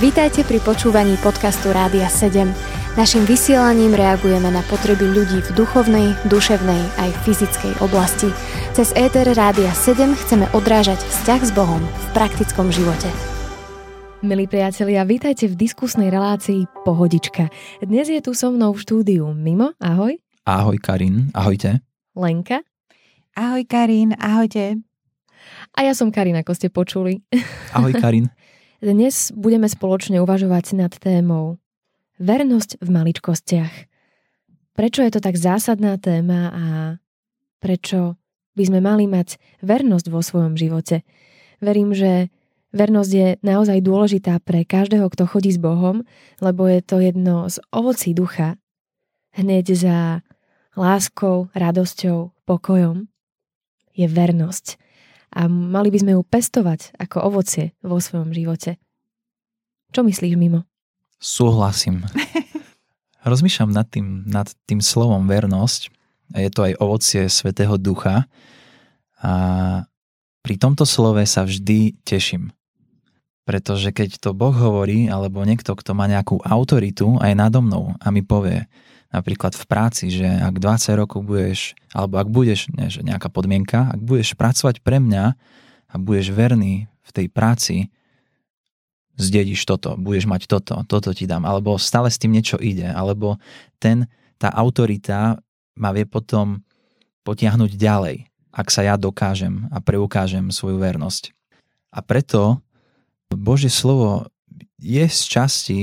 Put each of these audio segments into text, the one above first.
Vítajte pri počúvaní podcastu Rádia 7. Naším vysielaním reagujeme na potreby ľudí v duchovnej, duševnej aj fyzickej oblasti. Cez ETR Rádia 7 chceme odrážať vzťah s Bohom v praktickom živote. Milí priatelia, vítajte v diskusnej relácii Pohodička. Dnes je tu so mnou v štúdiu Mimo, ahoj. Ahoj Karin, ahojte. Lenka. Ahoj Karin, ahojte. A ja som Karin, ako ste počuli. Ahoj Karin. Dnes budeme spoločne uvažovať nad témou Vernosť v maličkostiach. Prečo je to tak zásadná téma a prečo by sme mali mať vernosť vo svojom živote? Verím, že vernosť je naozaj dôležitá pre každého, kto chodí s Bohom, lebo je to jedno z ovocí ducha. Hneď za láskou, radosťou, pokojom je vernosť a mali by sme ju pestovať ako ovocie vo svojom živote. Čo myslíš, Mimo? Súhlasím. Rozmýšľam nad tým, nad tým slovom vernosť. Je to aj ovocie Svetého Ducha. A pri tomto slove sa vždy teším. Pretože keď to Boh hovorí, alebo niekto, kto má nejakú autoritu aj nado mnou a mi povie, napríklad v práci, že ak 20 rokov budeš, alebo ak budeš, nie, že nejaká podmienka, ak budeš pracovať pre mňa a budeš verný v tej práci, zdedíš toto, budeš mať toto, toto ti dám, alebo stále s tým niečo ide, alebo ten, tá autorita ma vie potom potiahnuť ďalej, ak sa ja dokážem a preukážem svoju vernosť. A preto Božie slovo je z časti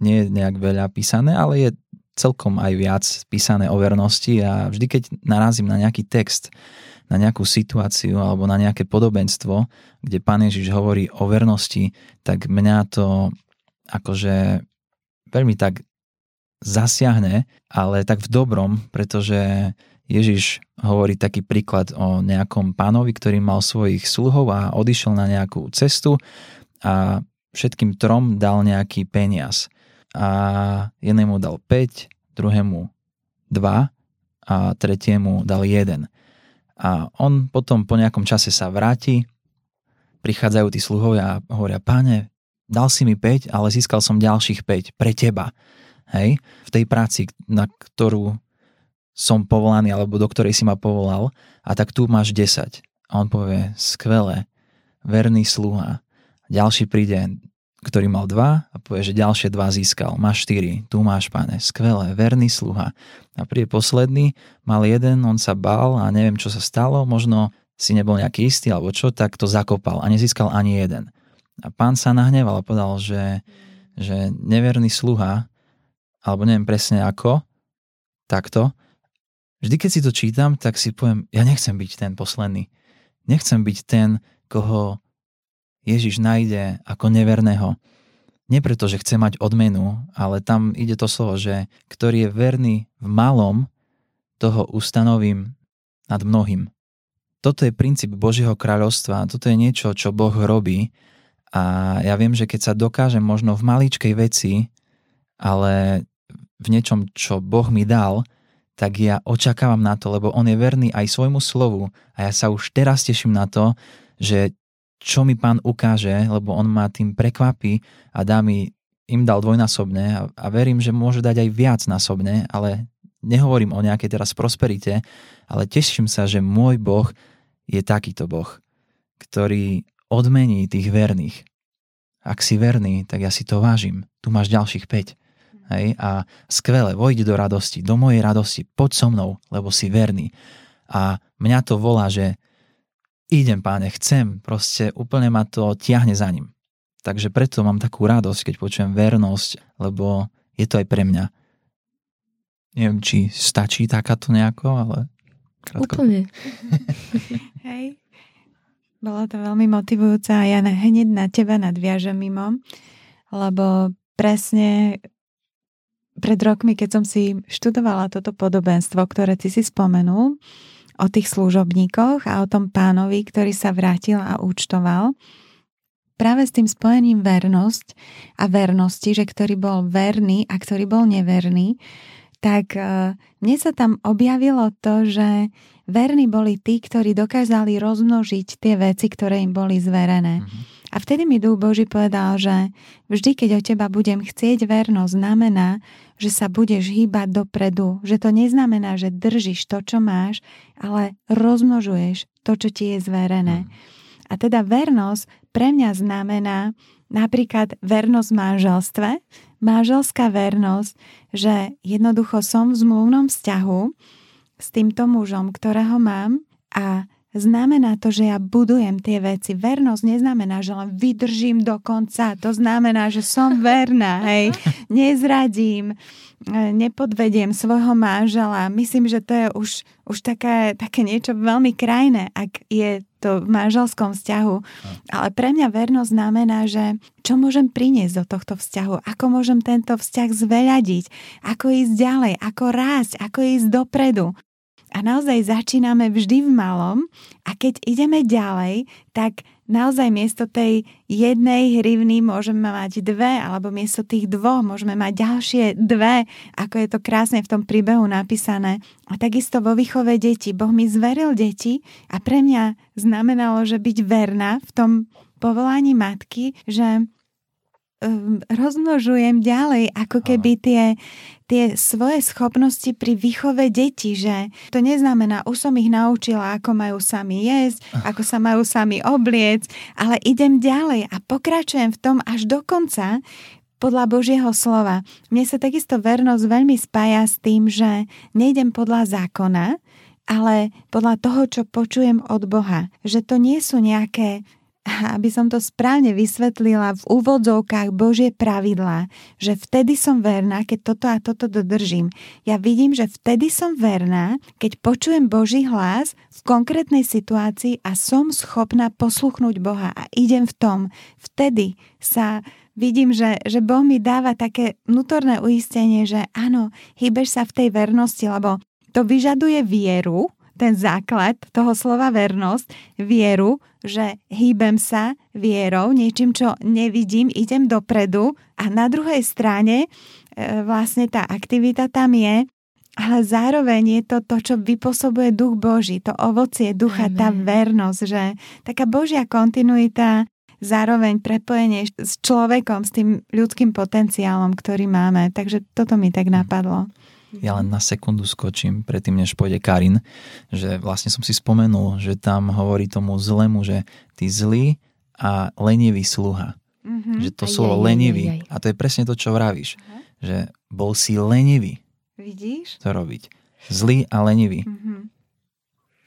nie je nejak veľa písané, ale je celkom aj viac písané o vernosti a vždy, keď narazím na nejaký text, na nejakú situáciu alebo na nejaké podobenstvo, kde Pán Ježiš hovorí o vernosti, tak mňa to akože veľmi tak zasiahne, ale tak v dobrom, pretože Ježiš hovorí taký príklad o nejakom pánovi, ktorý mal svojich sluhov a odišiel na nejakú cestu a všetkým trom dal nejaký peniaz a jednému dal 5, druhému 2 a tretiemu dal 1. A on potom po nejakom čase sa vráti, prichádzajú tí sluhovia a hovoria, páne, dal si mi 5, ale získal som ďalších 5 pre teba. Hej? V tej práci, na ktorú som povolaný, alebo do ktorej si ma povolal, a tak tu máš 10. A on povie, skvelé, verný sluha. Ďalší príde, ktorý mal dva a povie, že ďalšie dva získal. Máš štyri, tu máš, pane, skvelé, verný sluha. A príde posledný, mal jeden, on sa bál a neviem, čo sa stalo, možno si nebol nejaký istý alebo čo, tak to zakopal a nezískal ani jeden. A pán sa nahneval a povedal, že, že neverný sluha, alebo neviem presne ako, takto, vždy keď si to čítam, tak si poviem, ja nechcem byť ten posledný. Nechcem byť ten, koho Ježiš nájde ako neverného. Nie preto, že chce mať odmenu, ale tam ide to slovo, že ktorý je verný v malom, toho ustanovím nad mnohým. Toto je princíp Božieho kráľovstva, toto je niečo, čo Boh robí a ja viem, že keď sa dokážem možno v maličkej veci, ale v niečom, čo Boh mi dal, tak ja očakávam na to, lebo On je verný aj svojmu slovu a ja sa už teraz teším na to, že čo mi pán ukáže, lebo on ma tým prekvapí a dá mi, im dal dvojnásobne a, a verím, že môže dať aj viac násobne, ale nehovorím o nejakej teraz prosperite, ale teším sa, že môj Boh je takýto Boh, ktorý odmení tých verných. Ak si verný, tak ja si to vážim. Tu máš ďalších 5. Hej? A skvele, vojdi do radosti, do mojej radosti, poď so mnou, lebo si verný. A mňa to volá, že idem páne, chcem, proste úplne ma to tiahne za ním. Takže preto mám takú radosť, keď počujem vernosť, lebo je to aj pre mňa. Neviem, či stačí takáto nejako, ale... Krátko. Úplne. Hej. Bolo to veľmi motivujúce a ja hneď na teba nadviažem mimo, lebo presne pred rokmi, keď som si študovala toto podobenstvo, ktoré ty si spomenul, o tých služobníkoch a o tom pánovi, ktorý sa vrátil a účtoval. Práve s tým spojením vernosť a vernosti, že ktorý bol verný a ktorý bol neverný, tak e, mne sa tam objavilo to, že verní boli tí, ktorí dokázali rozmnožiť tie veci, ktoré im boli zverené. Mm-hmm. A vtedy mi Duch Boží povedal, že vždy, keď o teba budem chcieť vernosť, znamená, že sa budeš hýbať dopredu. Že to neznamená, že držíš to, čo máš, ale rozmnožuješ to, čo ti je zverené. A teda vernosť pre mňa znamená napríklad vernosť v manželstve, manželská vernosť, že jednoducho som v zmluvnom vzťahu s týmto mužom, ktorého mám a Znamená to, že ja budujem tie veci. Vernosť neznamená, že len vydržím do konca. To znamená, že som verná, hej. Nezradím, e, nepodvediem svojho manžela. Myslím, že to je už, už také, také niečo veľmi krajné, ak je to v manželskom vzťahu. Ale pre mňa vernosť znamená, že čo môžem priniesť do tohto vzťahu, ako môžem tento vzťah zveľadiť, ako ísť ďalej, ako rásť, ako ísť dopredu a naozaj začíname vždy v malom a keď ideme ďalej, tak naozaj miesto tej jednej hrivny môžeme mať dve, alebo miesto tých dvoch môžeme mať ďalšie dve, ako je to krásne v tom príbehu napísané. A takisto vo výchove detí. Boh mi zveril deti a pre mňa znamenalo, že byť verná v tom povolaní matky, že rozmnožujem ďalej, ako keby tie, tie svoje schopnosti pri výchove detí, že to neznamená, už som ich naučila, ako majú sami jesť, ako sa majú sami obliec, ale idem ďalej a pokračujem v tom až do konca, podľa Božieho slova. Mne sa takisto vernosť veľmi spája s tým, že nejdem podľa zákona, ale podľa toho, čo počujem od Boha. Že to nie sú nejaké aby som to správne vysvetlila v úvodzovkách Božie pravidlá, že vtedy som verná, keď toto a toto dodržím. Ja vidím, že vtedy som verná, keď počujem Boží hlas v konkrétnej situácii a som schopná posluchnúť Boha a idem v tom. Vtedy sa vidím, že, že Boh mi dáva také vnútorné uistenie, že áno, hýbeš sa v tej vernosti, lebo to vyžaduje vieru, ten základ toho slova vernosť, vieru, že hýbem sa vierou, niečím, čo nevidím, idem dopredu a na druhej strane e, vlastne tá aktivita tam je, ale zároveň je to to, čo vypôsobuje duch Boží, to ovocie ducha, Amen. tá vernosť, že taká Božia kontinuita, zároveň prepojenie s človekom, s tým ľudským potenciálom, ktorý máme. Takže toto mi tak napadlo. Ja len na sekundu skočím, predtým než pôjde Karin, že vlastne som si spomenul, že tam hovorí tomu zlému, že ty zlý a lenivý sluha. Mm-hmm. Že to aj, slovo aj, lenivý. Aj, aj. A to je presne to, čo vravíš. Uh-huh. Že bol si lenivý. Vidíš? To robiť. Zlý a lenivý. Mm-hmm.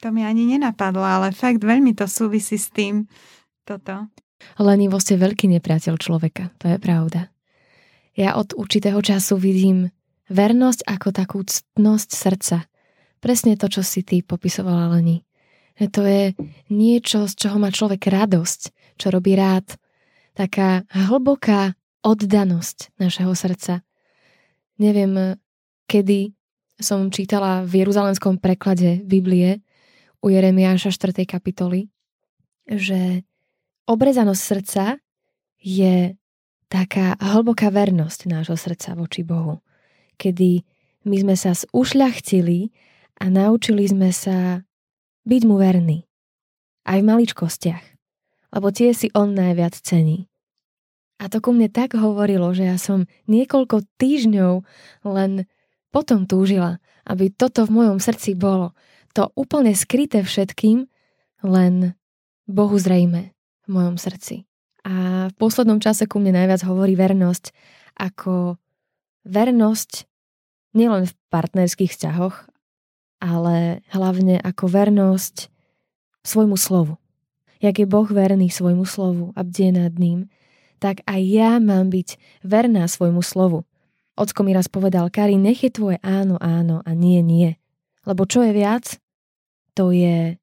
To mi ani nenapadlo, ale fakt veľmi to súvisí s tým toto. Lenivosť je veľký nepriateľ človeka, to je pravda. Ja od určitého času vidím Vernosť ako takú ctnosť srdca. Presne to, čo si ty popisovala, Leni. To je niečo, z čoho má človek radosť, čo robí rád. Taká hlboká oddanosť našeho srdca. Neviem, kedy som čítala v jeruzalemskom preklade Biblie u Jeremiáša 4. kapitoly, že obrezanosť srdca je taká hlboká vernosť nášho srdca voči Bohu kedy my sme sa zušľachtili a naučili sme sa byť mu verní. Aj v maličkostiach. Lebo tie si on najviac cení. A to ku mne tak hovorilo, že ja som niekoľko týždňov len potom túžila, aby toto v mojom srdci bolo. To úplne skryté všetkým, len Bohu zrejme v mojom srdci. A v poslednom čase ku mne najviac hovorí vernosť ako vernosť nielen v partnerských vzťahoch, ale hlavne ako vernosť svojmu slovu. Jak je Boh verný svojmu slovu a bdie nad ním, tak aj ja mám byť verná svojmu slovu. Ocko mi raz povedal, Kari, nech je tvoje áno, áno a nie, nie. Lebo čo je viac, to je...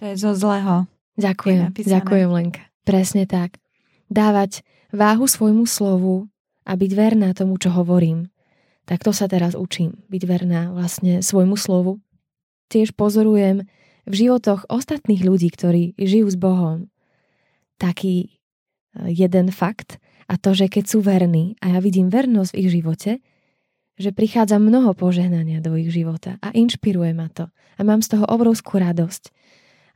To je zo zlého. Ďakujem, ďakujem Lenka. Presne tak. Dávať váhu svojmu slovu a byť verná tomu, čo hovorím. Tak to sa teraz učím, byť verná vlastne svojmu slovu. Tiež pozorujem v životoch ostatných ľudí, ktorí žijú s Bohom, taký e, jeden fakt a to, že keď sú verní a ja vidím vernosť v ich živote, že prichádza mnoho požehnania do ich života a inšpiruje ma to a mám z toho obrovskú radosť.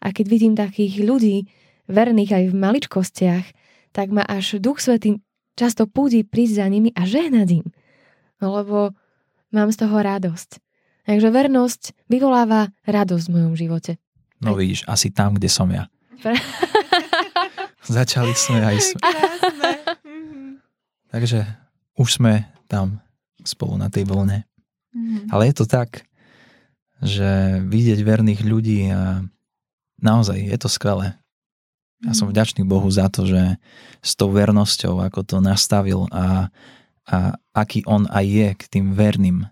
A keď vidím takých ľudí verných aj v maličkostiach, tak ma až Duch Svetý často púdi prísť za nimi a žehnať im. Lebo mám z toho radosť. Takže vernosť vyvoláva radosť v mojom živote. No vidíš, asi tam, kde som ja. Začali sme aj... S... Takže už sme tam spolu na tej vlne. Mm-hmm. Ale je to tak, že vidieť verných ľudí a naozaj je to skvelé. Ja som mhm. vďačný Bohu za to, že s tou vernosťou, ako to nastavil a, a aký on aj je k tým verným.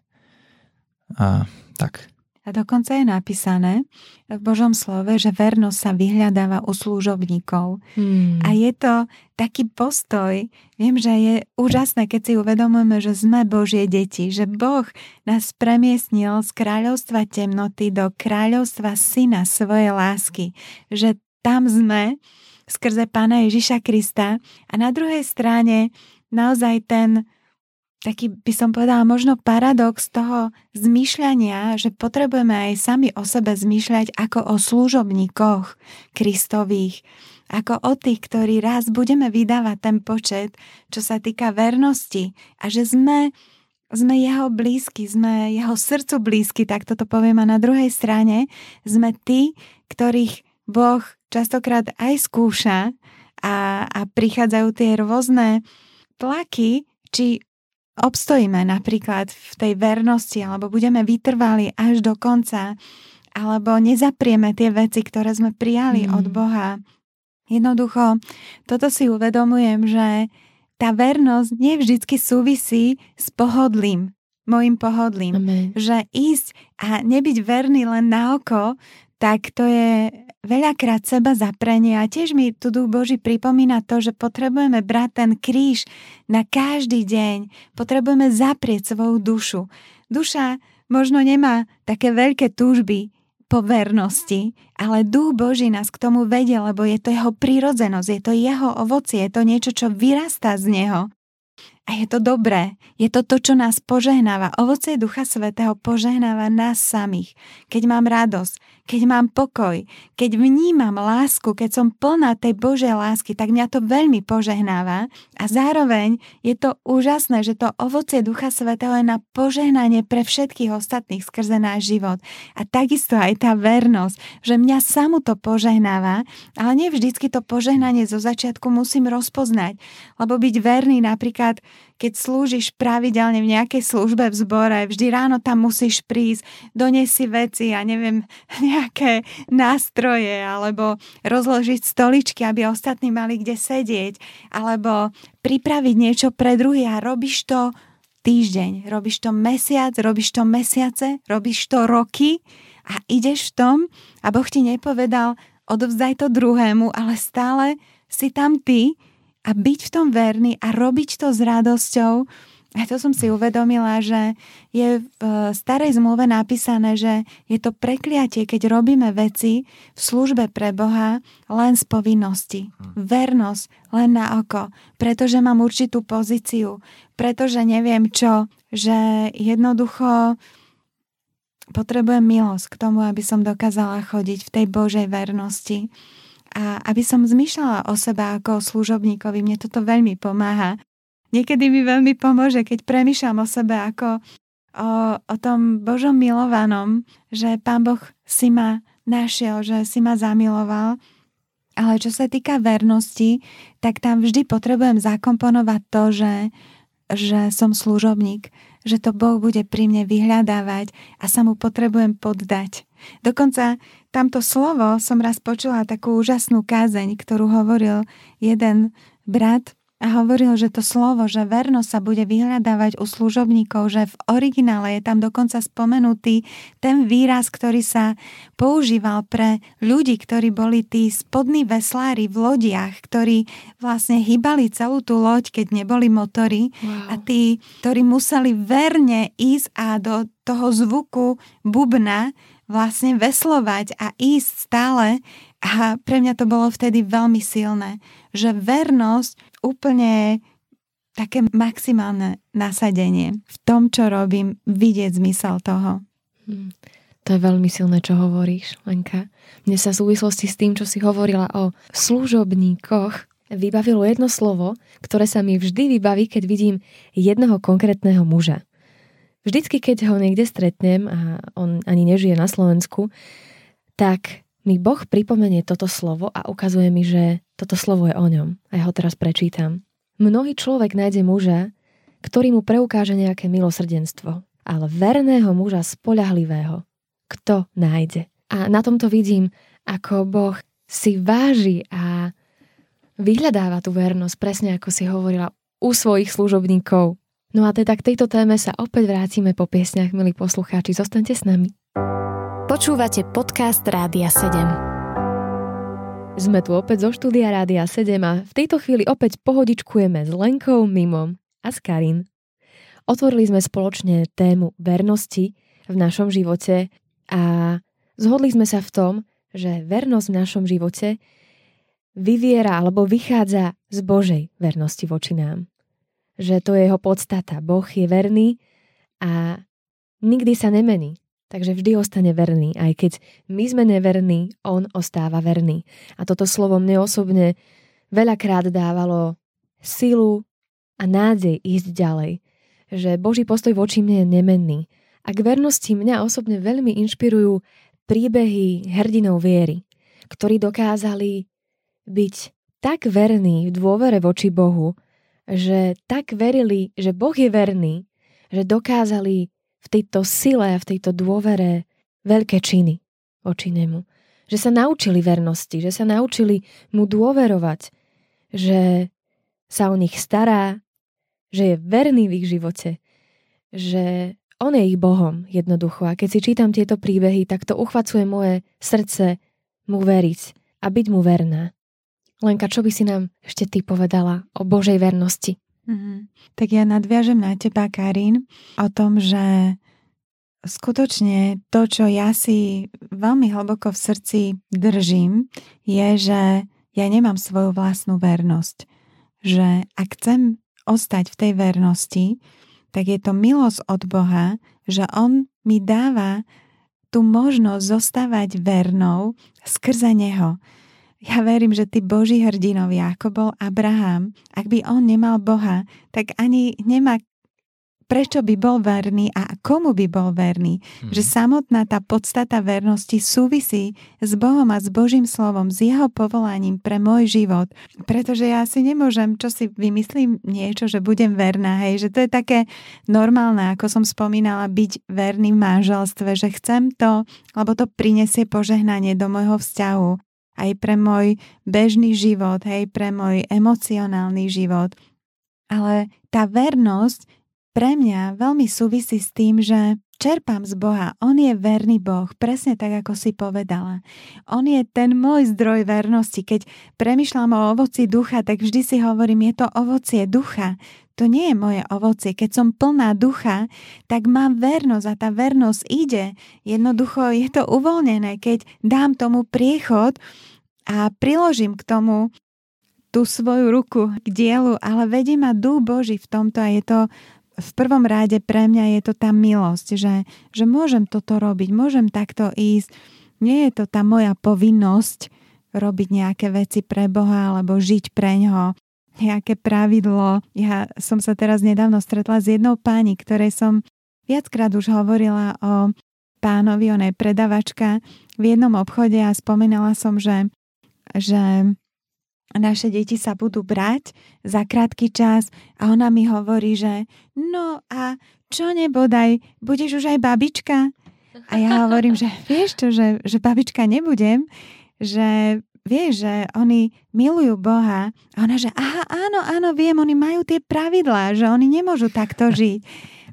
A tak. A dokonca je napísané v Božom slove, že vernosť sa vyhľadáva u služobníkov. Hmm. A je to taký postoj, viem, že je úžasné, keď si uvedomujeme, že sme Božie deti, že Boh nás premiestnil z kráľovstva temnoty do kráľovstva syna svojej lásky. Že tam sme skrze Pána Ježiša Krista. A na druhej strane naozaj ten taký by som povedala možno paradox toho zmýšľania, že potrebujeme aj sami o sebe zmýšľať ako o služobníkoch Kristových, ako o tých, ktorí raz budeme vydávať ten počet, čo sa týka vernosti. A že sme, sme jeho blízky, sme jeho srdcu blízky, tak toto poviem. A na druhej strane sme tí, ktorých Boh častokrát aj skúša a, a prichádzajú tie rôzne tlaky, či obstojíme napríklad v tej vernosti alebo budeme vytrvali až do konca alebo nezaprieme tie veci, ktoré sme prijali mm. od Boha. Jednoducho, toto si uvedomujem, že tá vernosť nie vždycky súvisí s pohodlím, môjim pohodlím. Amen. Že ísť a nebyť verný len na oko, tak to je veľakrát seba zaprenie a tiež mi tu Duch Boží pripomína to, že potrebujeme brať ten kríž na každý deň. Potrebujeme zaprieť svoju dušu. Duša možno nemá také veľké túžby po vernosti, ale Duch Boží nás k tomu vedie, lebo je to jeho prírodzenosť, je to jeho ovocie, je to niečo, čo vyrastá z neho. A je to dobré. Je to to, čo nás požehnáva. Ovocie Ducha Svetého požehnáva nás samých. Keď mám radosť, keď mám pokoj, keď vnímam lásku, keď som plná tej Božej lásky, tak mňa to veľmi požehnáva a zároveň je to úžasné, že to ovocie Ducha Svetého je na požehnanie pre všetkých ostatných skrze náš život. A takisto aj tá vernosť, že mňa samu to požehnáva, ale nie vždycky to požehnanie zo začiatku musím rozpoznať, lebo byť verný napríklad keď slúžiš pravidelne v nejakej službe v zbore, vždy ráno tam musíš prísť, doniesť si veci ja neviem, nejaké nástroje, alebo rozložiť stoličky, aby ostatní mali kde sedieť, alebo pripraviť niečo pre druhý a robíš to týždeň, robíš to mesiac, robíš to mesiace, robíš to roky a ideš v tom a Boh ti nepovedal, odovzdaj to druhému, ale stále si tam ty a byť v tom verný a robiť to s radosťou. A to som si uvedomila, že je v starej zmluve napísané, že je to prekliatie, keď robíme veci v službe pre Boha len z povinnosti. Hm. Vernosť len na oko, pretože mám určitú pozíciu, pretože neviem čo, že jednoducho potrebujem milosť k tomu, aby som dokázala chodiť v tej Božej vernosti a aby som zmyšľala o sebe ako o služobníkovi. Mne toto veľmi pomáha. Niekedy mi veľmi pomôže, keď premyšľam o sebe ako o, o tom Božom milovanom, že Pán Boh si ma našiel, že si ma zamiloval. Ale čo sa týka vernosti, tak tam vždy potrebujem zakomponovať to, že, že som služobník, že to Boh bude pri mne vyhľadávať a sa mu potrebujem poddať. Dokonca tamto slovo som raz počula takú úžasnú kázeň, ktorú hovoril jeden brat a hovoril, že to slovo, že vernosť sa bude vyhľadávať u služobníkov, že v originále je tam dokonca spomenutý ten výraz, ktorý sa používal pre ľudí, ktorí boli tí spodní veslári v lodiach, ktorí vlastne hýbali celú tú loď, keď neboli motory wow. a tí, ktorí museli verne ísť a do toho zvuku bubna vlastne veslovať a ísť stále a pre mňa to bolo vtedy veľmi silné, že vernosť úplne také maximálne nasadenie v tom, čo robím, vidieť zmysel toho. Hmm. To je veľmi silné, čo hovoríš, Lenka. Mne sa v súvislosti s tým, čo si hovorila o služobníkoch, vybavilo jedno slovo, ktoré sa mi vždy vybaví, keď vidím jednoho konkrétneho muža. Vždycky, keď ho niekde stretnem a on ani nežije na Slovensku, tak mi Boh pripomenie toto slovo a ukazuje mi, že toto slovo je o ňom. A ja ho teraz prečítam. Mnohý človek nájde muža, ktorý mu preukáže nejaké milosrdenstvo, ale verného muža spolahlivého kto nájde. A na tomto vidím, ako Boh si váži a vyhľadáva tú vernosť, presne ako si hovorila, u svojich služobníkov. No a teda k tejto téme sa opäť vrátime po piesniach, milí poslucháči. Zostaňte s nami. Počúvate podcast Rádia 7. Sme tu opäť zo štúdia Rádia 7 a v tejto chvíli opäť pohodičkujeme s Lenkou, Mimom a s Karin. Otvorili sme spoločne tému vernosti v našom živote a zhodli sme sa v tom, že vernosť v našom živote vyviera alebo vychádza z Božej vernosti voči nám. Že to je jeho podstata. Boh je verný a nikdy sa nemení. Takže vždy ostane verný. Aj keď my sme neverní, on ostáva verný. A toto slovo mne osobne veľakrát dávalo silu a nádej ísť ďalej. Že Boží postoj voči mne je nemenný a k vernosti mňa osobne veľmi inšpirujú príbehy hrdinov viery, ktorí dokázali byť tak verní v dôvere voči Bohu, že tak verili, že Boh je verný, že dokázali v tejto sile a v tejto dôvere veľké činy voči nemu. Že sa naučili vernosti, že sa naučili mu dôverovať, že sa o nich stará, že je verný v ich živote, že on je ich Bohom, jednoducho. A keď si čítam tieto príbehy, tak to uchvacuje moje srdce mu veriť a byť mu verná. Lenka, čo by si nám ešte ty povedala o Božej vernosti? Mm-hmm. Tak ja nadviažem na teba, Karin, o tom, že skutočne to, čo ja si veľmi hlboko v srdci držím, je, že ja nemám svoju vlastnú vernosť. Že ak chcem ostať v tej vernosti, tak je to milosť od Boha, že On mi dáva tú možnosť zostávať vernou skrze Neho. Ja verím, že tí Boží hrdinovia, ako bol Abraham, ak by on nemal Boha, tak ani nemá prečo by bol verný a komu by bol verný. Hmm. Že samotná tá podstata vernosti súvisí s Bohom a s Božím slovom, s jeho povolaním pre môj život. Pretože ja si nemôžem, čo si vymyslím niečo, že budem verná, hej, že to je také normálne, ako som spomínala, byť verný v manželstve, že chcem to, lebo to prinesie požehnanie do môjho vzťahu aj pre môj bežný život, hej, pre môj emocionálny život. Ale tá vernosť pre mňa veľmi súvisí s tým, že čerpám z Boha. On je verný Boh, presne tak, ako si povedala. On je ten môj zdroj vernosti. Keď premyšľam o ovoci ducha, tak vždy si hovorím, je to ovocie ducha. To nie je moje ovocie. Keď som plná ducha, tak mám vernosť a tá vernosť ide. Jednoducho je to uvoľnené, keď dám tomu priechod a priložím k tomu tú svoju ruku k dielu, ale vedie ma duch Boží v tomto a je to v prvom rade pre mňa je to tá milosť, že, že môžem toto robiť, môžem takto ísť. Nie je to tá moja povinnosť robiť nejaké veci pre Boha alebo žiť pre ňoho, nejaké pravidlo. Ja som sa teraz nedávno stretla s jednou pani, ktorej som viackrát už hovorila o pánovi, ona je predavačka v jednom obchode a spomínala som, že, že naše deti sa budú brať za krátky čas a ona mi hovorí, že no a čo nebodaj, budeš už aj babička? A ja hovorím, že vieš čo, že, že babička nebudem, že vieš, že oni milujú Boha. A ona, že aha, áno, áno, viem, oni majú tie pravidlá, že oni nemôžu takto žiť.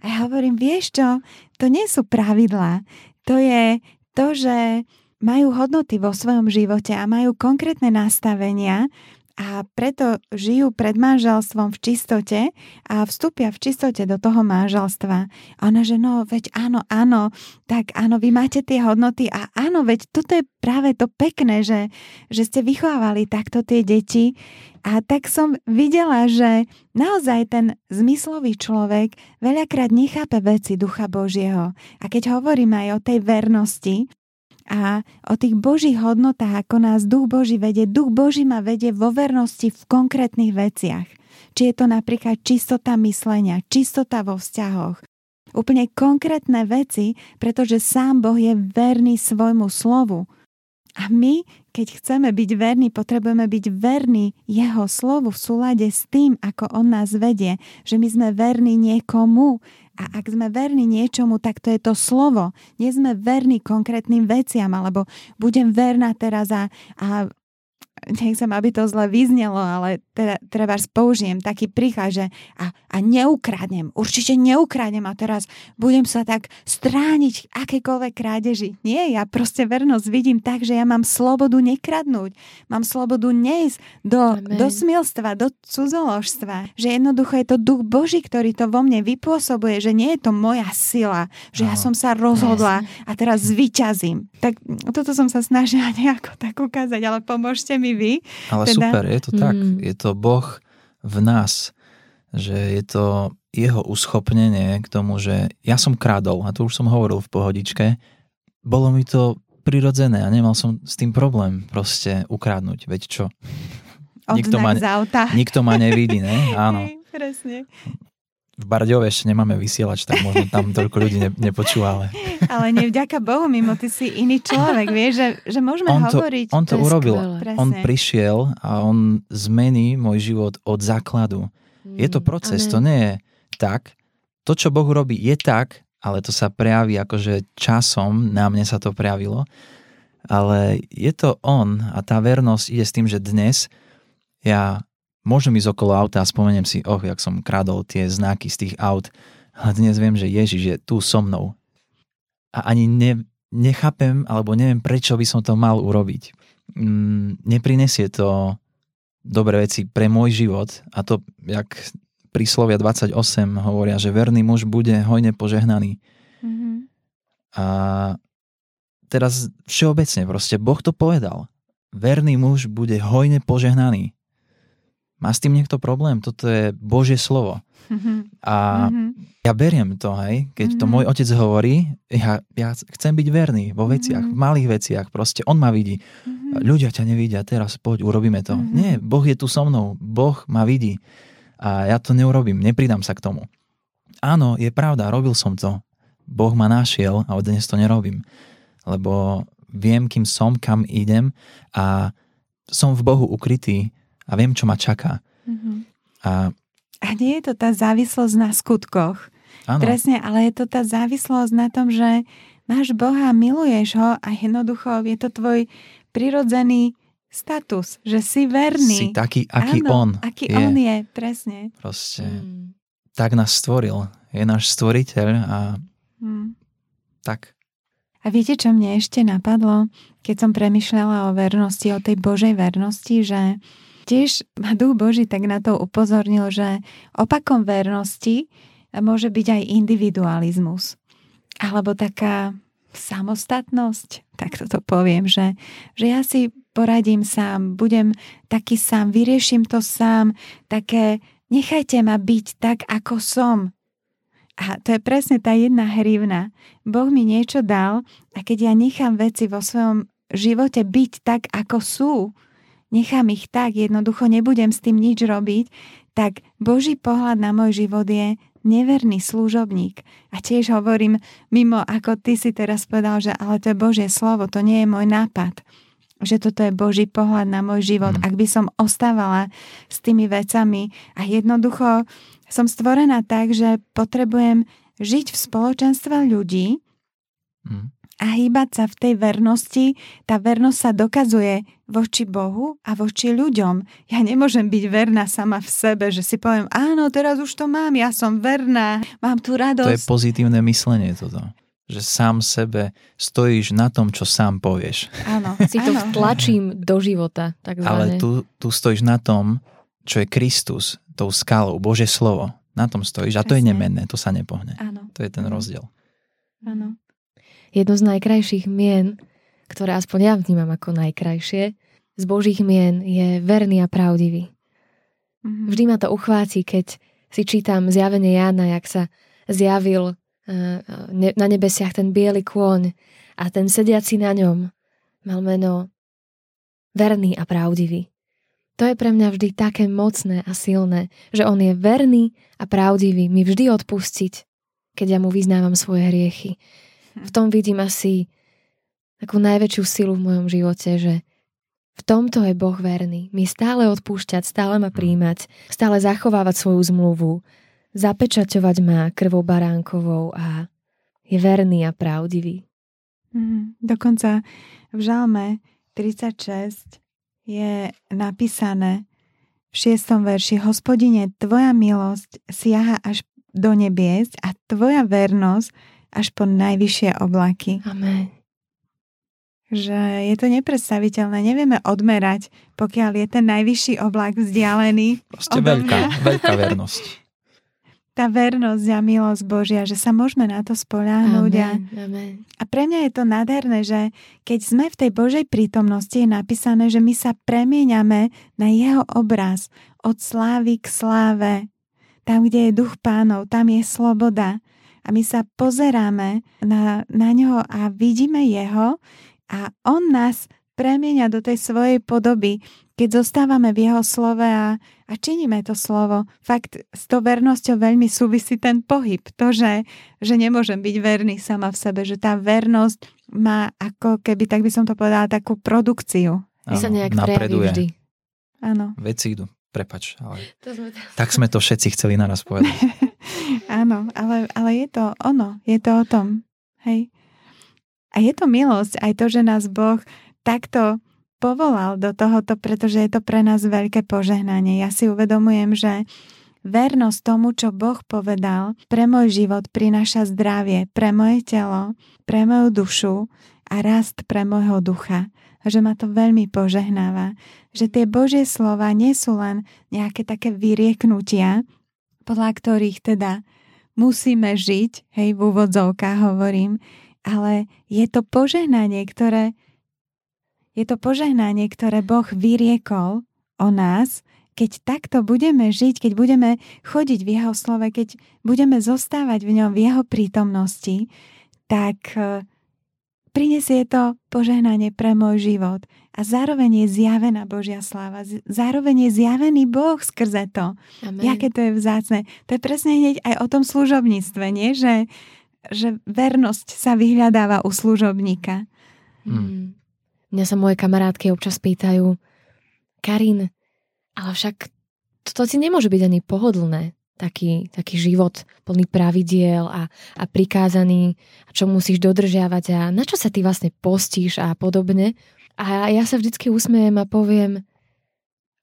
A ja hovorím, vieš čo, to nie sú pravidlá. To je to, že majú hodnoty vo svojom živote a majú konkrétne nastavenia a preto žijú pred manželstvom v čistote a vstúpia v čistote do toho manželstva. A ona, že no, veď áno, áno, tak áno, vy máte tie hodnoty a áno, veď toto je práve to pekné, že, že ste vychovávali takto tie deti. A tak som videla, že naozaj ten zmyslový človek veľakrát nechápe veci Ducha Božieho. A keď hovorím aj o tej vernosti, a o tých Božích hodnotách, ako nás Duch Boží vedie. Duch Boží ma vedie vo vernosti v konkrétnych veciach. Či je to napríklad čistota myslenia, čistota vo vzťahoch. Úplne konkrétne veci, pretože sám Boh je verný svojmu slovu. A my, keď chceme byť verní, potrebujeme byť verní jeho slovu v súlade s tým, ako on nás vedie, že my sme verní niekomu, a ak sme verní niečomu, tak to je to slovo. Nie sme verní konkrétnym veciam, alebo budem verná teraz a, a nechcem, aby to zle vyznelo, ale teda, treba použijem taký príklad, že a, a neukradnem, určite neukradnem a teraz budem sa tak strániť akékoľvek krádeži. Nie, ja proste vernosť vidím tak, že ja mám slobodu nekradnúť, mám slobodu neísť do, do smilstva, do cudzoložstva, že jednoducho je to duch Boží, ktorý to vo mne vypôsobuje, že nie je to moja sila, že ja som sa rozhodla a teraz zvyťazím. Tak toto som sa snažila nejako tak ukázať, ale pomôžte mi vy. Ale teda... super, je to tak. Mm. Je to Boh v nás, že je to jeho uschopnenie k tomu, že ja som krádol, a to už som hovoril v pohodičke, bolo mi to prirodzené a nemal som s tým problém proste ukradnúť, veď čo? nikto ma, nikto ma nevidí, ne? Áno. Presne v Barďove ešte nemáme vysielač, tak možno tam toľko ľudí ne, nepočúva. Ale... ale nevďaka Bohu, mimo ty si iný človek, vieš, že, že môžeme on to, hovoriť. On to, urobil. On prišiel a on zmení môj život od základu. Mm, je to proces, amen. to nie je tak. To, čo Boh robí, je tak, ale to sa prejaví akože časom, na mne sa to prejavilo. Ale je to on a tá vernosť ide s tým, že dnes ja Môžem ísť okolo auta a spomeniem si, oh, jak som kradol tie znaky z tých aut, ale dnes viem, že Ježiš je tu so mnou. A ani ne, nechápem, alebo neviem, prečo by som to mal urobiť. Mm, neprinesie to dobré veci pre môj život a to, jak príslovia 28 hovoria, že verný muž bude hojne požehnaný. Mm-hmm. A teraz všeobecne proste Boh to povedal. Verný muž bude hojne požehnaný. Má s tým niekto problém? Toto je Božie slovo. Mm-hmm. A mm-hmm. ja beriem to, hej, keď mm-hmm. to môj otec hovorí, ja, ja chcem byť verný vo veciach, mm-hmm. v malých veciach, proste on ma vidí. Mm-hmm. Ľudia ťa nevidia, teraz poď, urobíme to. Mm-hmm. Nie, Boh je tu so mnou, Boh ma vidí a ja to neurobím, nepridám sa k tomu. Áno, je pravda, robil som to. Boh ma našiel a dnes to nerobím. Lebo viem, kým som, kam idem a som v Bohu ukrytý a viem, čo ma čaká. Mm-hmm. A, a nie je to tá závislosť na skutkoch. Áno. Presne, ale je to tá závislosť na tom, že máš Boha, miluješ ho a jednoducho je to tvoj prirodzený status, že si verný. Si taký, aký Áno, on aký je. on je, presne. Proste, mm. tak nás stvoril. Je náš stvoriteľ a mm. tak. A viete, čo mne ešte napadlo, keď som premyšľala o vernosti, o tej Božej vernosti, že Tiež ma Duch Boží tak na to upozornil, že opakom vernosti môže byť aj individualizmus. Alebo taká samostatnosť, tak toto poviem, že, že ja si poradím sám, budem taký sám, vyrieším to sám, také nechajte ma byť tak, ako som. A to je presne tá jedna hrivna. Boh mi niečo dal a keď ja nechám veci vo svojom živote byť tak, ako sú, nechám ich tak, jednoducho nebudem s tým nič robiť, tak Boží pohľad na môj život je neverný služobník. A tiež hovorím, mimo ako ty si teraz povedal, že ale to je Božie slovo, to nie je môj nápad že toto je Boží pohľad na môj život. Mm. Ak by som ostávala s tými vecami a jednoducho som stvorená tak, že potrebujem žiť v spoločenstve ľudí, mm a hýbať sa v tej vernosti, tá vernosť sa dokazuje voči Bohu a voči ľuďom. Ja nemôžem byť verná sama v sebe, že si poviem, áno, teraz už to mám, ja som verná, mám tu radosť. To je pozitívne myslenie toto. že sám sebe stojíš na tom, čo sám povieš. Áno. Si to áno. tlačím do života, Ale takzvané. tu, tu stojíš na tom, čo je Kristus, tou skalou, Bože slovo. Na tom stojíš a to je nemenné, to sa nepohne. Áno, To je ten rozdiel. áno. Jedno z najkrajších mien, ktoré aspoň ja vnímam ako najkrajšie, z Božích mien je verný a pravdivý. Mhm. Vždy ma to uchváti, keď si čítam zjavenie Jána, jak sa zjavil eh, ne- na nebesiach ten biely kôň a ten sediaci na ňom mal meno verný a pravdivý. To je pre mňa vždy také mocné a silné, že on je verný a pravdivý mi vždy odpustiť, keď ja mu vyznávam svoje hriechy. V tom vidím asi takú najväčšiu silu v mojom živote, že v tomto je Boh verný. Mi stále odpúšťať, stále ma príjmať, stále zachovávať svoju zmluvu, zapečaťovať ma krvou baránkovou a je verný a pravdivý. Mhm. Dokonca v Žalme 36 je napísané v šiestom verši Hospodine, tvoja milosť siaha až do nebies a tvoja vernosť až po najvyššie oblaky. Amen. Že je to nepredstaviteľné, nevieme odmerať, pokiaľ je ten najvyšší oblak vzdialený. Proste veľká, veľká vernosť. Tá vernosť a milosť Božia, že sa môžeme na to spoľahnúť. A, Amen. Amen. a pre mňa je to nádherné, že keď sme v tej Božej prítomnosti, je napísané, že my sa premieňame na jeho obraz od slávy k sláve. Tam, kde je duch pánov, tam je sloboda. A my sa pozeráme na, na ňoho a vidíme jeho a on nás premieňa do tej svojej podoby, keď zostávame v jeho slove a, a činíme to slovo. Fakt s tou vernosťou veľmi súvisí ten pohyb. To, že, že nemôžem byť verný sama v sebe, že tá vernosť má ako keby, tak by som to povedala, takú produkciu. Ty sa Áno, nejak napreduje. vždy. Áno. Veci idú, prepač, ale To sme tak sme to všetci chceli naraz povedať. Áno, ale, ale je to ono, je to o tom. Hej. A je to milosť, aj to, že nás Boh takto povolal do tohoto, pretože je to pre nás veľké požehnanie. Ja si uvedomujem, že vernosť tomu, čo Boh povedal, pre môj život prináša zdravie, pre moje telo, pre moju dušu a rast pre môjho ducha. A že ma to veľmi požehnáva. Že tie Božie slova nie sú len nejaké také vyrieknutia, podľa ktorých teda musíme žiť, hej, v úvodzovkách hovorím, ale je to požehnanie, ktoré je to požehnanie, ktoré Boh vyriekol o nás, keď takto budeme žiť, keď budeme chodiť v Jeho slove, keď budeme zostávať v ňom v Jeho prítomnosti, tak e, prinesie to požehnanie pre môj život. A zároveň je zjavená Božia sláva. Zároveň je zjavený Boh skrze to. Amen. Jaké to je vzácne. To je presne hneď aj o tom služobníctve, nie? Že, že vernosť sa vyhľadáva u služobníka. Mm. Mňa sa moje kamarátky občas pýtajú, Karin, ale však to ti nemôže byť ani pohodlné, taký, taký život plný pravidiel a, a prikázaný, čo musíš dodržiavať a na čo sa ty vlastne postíš a podobne. A ja sa vždycky usmejem a poviem,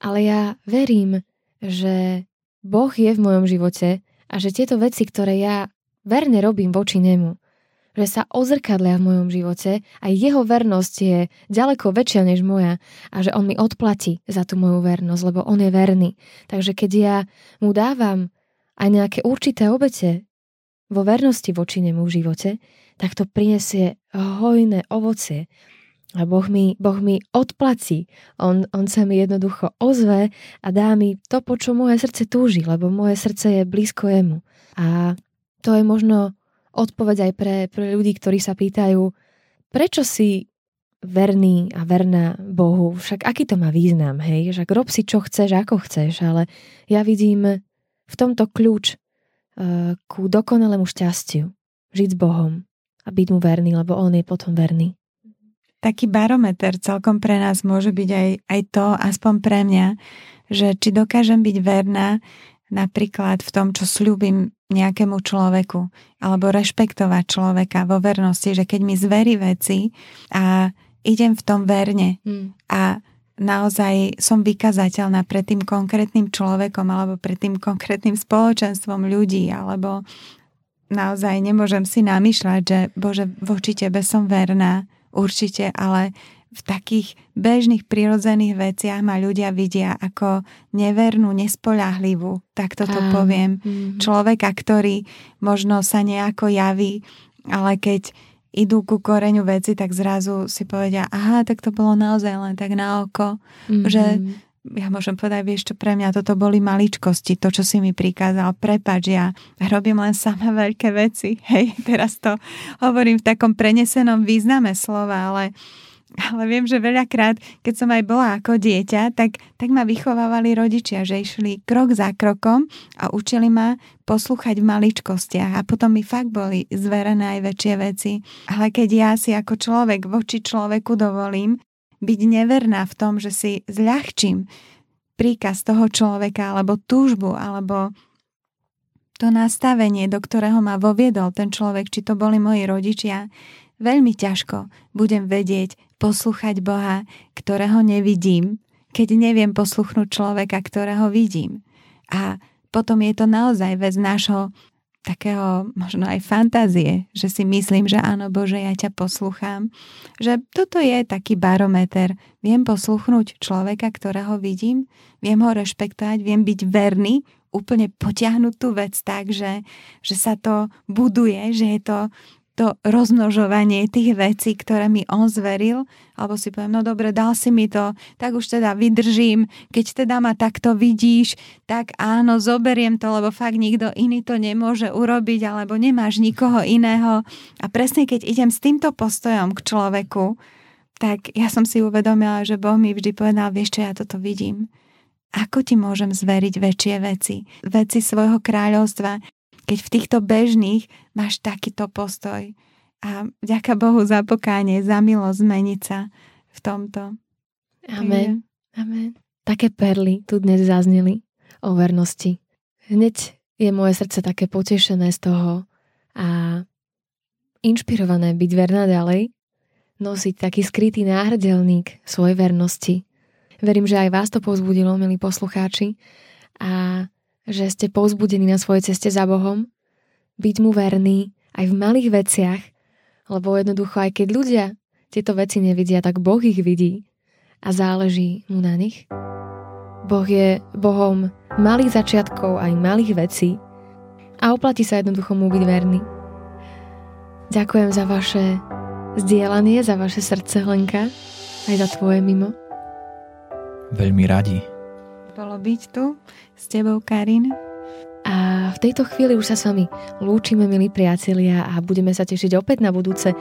ale ja verím, že Boh je v mojom živote a že tieto veci, ktoré ja verne robím voči nemu, že sa ozrkadlia v mojom živote a jeho vernosť je ďaleko väčšia než moja a že on mi odplatí za tú moju vernosť, lebo on je verný. Takže keď ja mu dávam aj nejaké určité obete vo vernosti voči nemu v živote, tak to prinesie hojné ovocie. A Boh mi, boh mi odplatí. On, on sa mi jednoducho ozve a dá mi to, po čo moje srdce túži, lebo moje srdce je blízko jemu. A to je možno odpoveď aj pre, pre ľudí, ktorí sa pýtajú, prečo si verný a verná Bohu, však aký to má význam, hej, však rob si čo chceš, ako chceš, ale ja vidím v tomto kľúč uh, ku dokonalému šťastiu, žiť s Bohom a byť mu verný, lebo on je potom verný. Taký barometer celkom pre nás môže byť aj, aj to, aspoň pre mňa, že či dokážem byť verná napríklad v tom, čo slúbim nejakému človeku, alebo rešpektovať človeka vo vernosti, že keď mi zverí veci a idem v tom verne Hmm. a naozaj som vykazateľná pred tým konkrétnym človekom alebo pred tým konkrétnym spoločenstvom ľudí alebo naozaj nemôžem si namýšľať, že Bože, voči Tebe som verná, určite, ale v takých bežných prirodzených veciach ma ľudia vidia ako nevernú, nespoľahlivú, tak toto Áno. poviem. Mm-hmm. Človeka, ktorý možno sa nejako javí, ale keď idú ku koreňu veci, tak zrazu si povedia, aha, tak to bolo naozaj len tak na oko, mm-hmm. že ja môžem povedať, vieš čo, pre mňa toto boli maličkosti, to, čo si mi prikázal, prepač, ja robím len sama veľké veci, hej, teraz to hovorím v takom prenesenom význame slova, ale ale viem, že veľakrát, keď som aj bola ako dieťa, tak, tak ma vychovávali rodičia, že išli krok za krokom a učili ma poslúchať v maličkostiach a potom mi fakt boli zverené aj väčšie veci. Ale keď ja si ako človek voči človeku dovolím byť neverná v tom, že si zľahčím príkaz toho človeka alebo túžbu alebo to nastavenie, do ktorého ma voviedol ten človek, či to boli moji rodičia, veľmi ťažko budem vedieť poslúchať Boha, ktorého nevidím, keď neviem posluchnúť človeka, ktorého vidím. A potom je to naozaj vec nášho takého možno aj fantázie, že si myslím, že áno Bože, ja ťa poslúcham. Že toto je taký barometer. Viem posluchnúť človeka, ktorého vidím, viem ho rešpektovať, viem byť verný, úplne potiahnuť tú vec tak, že, že sa to buduje, že je to to rozmnožovanie tých vecí, ktoré mi on zveril, alebo si poviem, no dobre, dal si mi to, tak už teda vydržím, keď teda ma takto vidíš, tak áno, zoberiem to, lebo fakt nikto iný to nemôže urobiť, alebo nemáš nikoho iného. A presne keď idem s týmto postojom k človeku, tak ja som si uvedomila, že Boh mi vždy povedal, vieš čo, ja toto vidím. Ako ti môžem zveriť väčšie veci? Veci svojho kráľovstva, keď v týchto bežných máš takýto postoj. A vďaka Bohu za pokánie, za milosť zmeniť sa v tomto. Amen. Amen. Také perly tu dnes zazneli o vernosti. Hneď je moje srdce také potešené z toho a inšpirované byť verná ďalej, nosiť taký skrytý náhrdelník svojej vernosti. Verím, že aj vás to povzbudilo, milí poslucháči, a že ste povzbudení na svojej ceste za Bohom, byť mu verný aj v malých veciach, lebo jednoducho aj keď ľudia tieto veci nevidia, tak Boh ich vidí a záleží mu na nich. Boh je Bohom malých začiatkov aj malých vecí a oplatí sa jednoducho mu byť verný. Ďakujem za vaše zdieľanie, za vaše srdce, Hlenka, aj za tvoje mimo. Veľmi radi bolo byť tu s tebou, Karin. A v tejto chvíli už sa s vami lúčime, milí priatelia, a budeme sa tešiť opäť na budúce,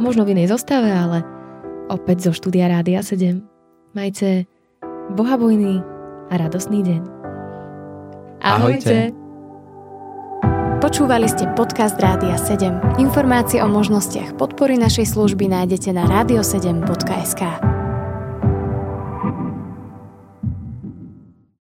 možno v inej zostave, ale opäť zo štúdia Rádia 7. Majte bohabojný a radosný deň. Ahojte. Ahojte. Počúvali ste podcast Rádia 7. Informácie o možnostiach podpory našej služby nájdete na radio7.sk.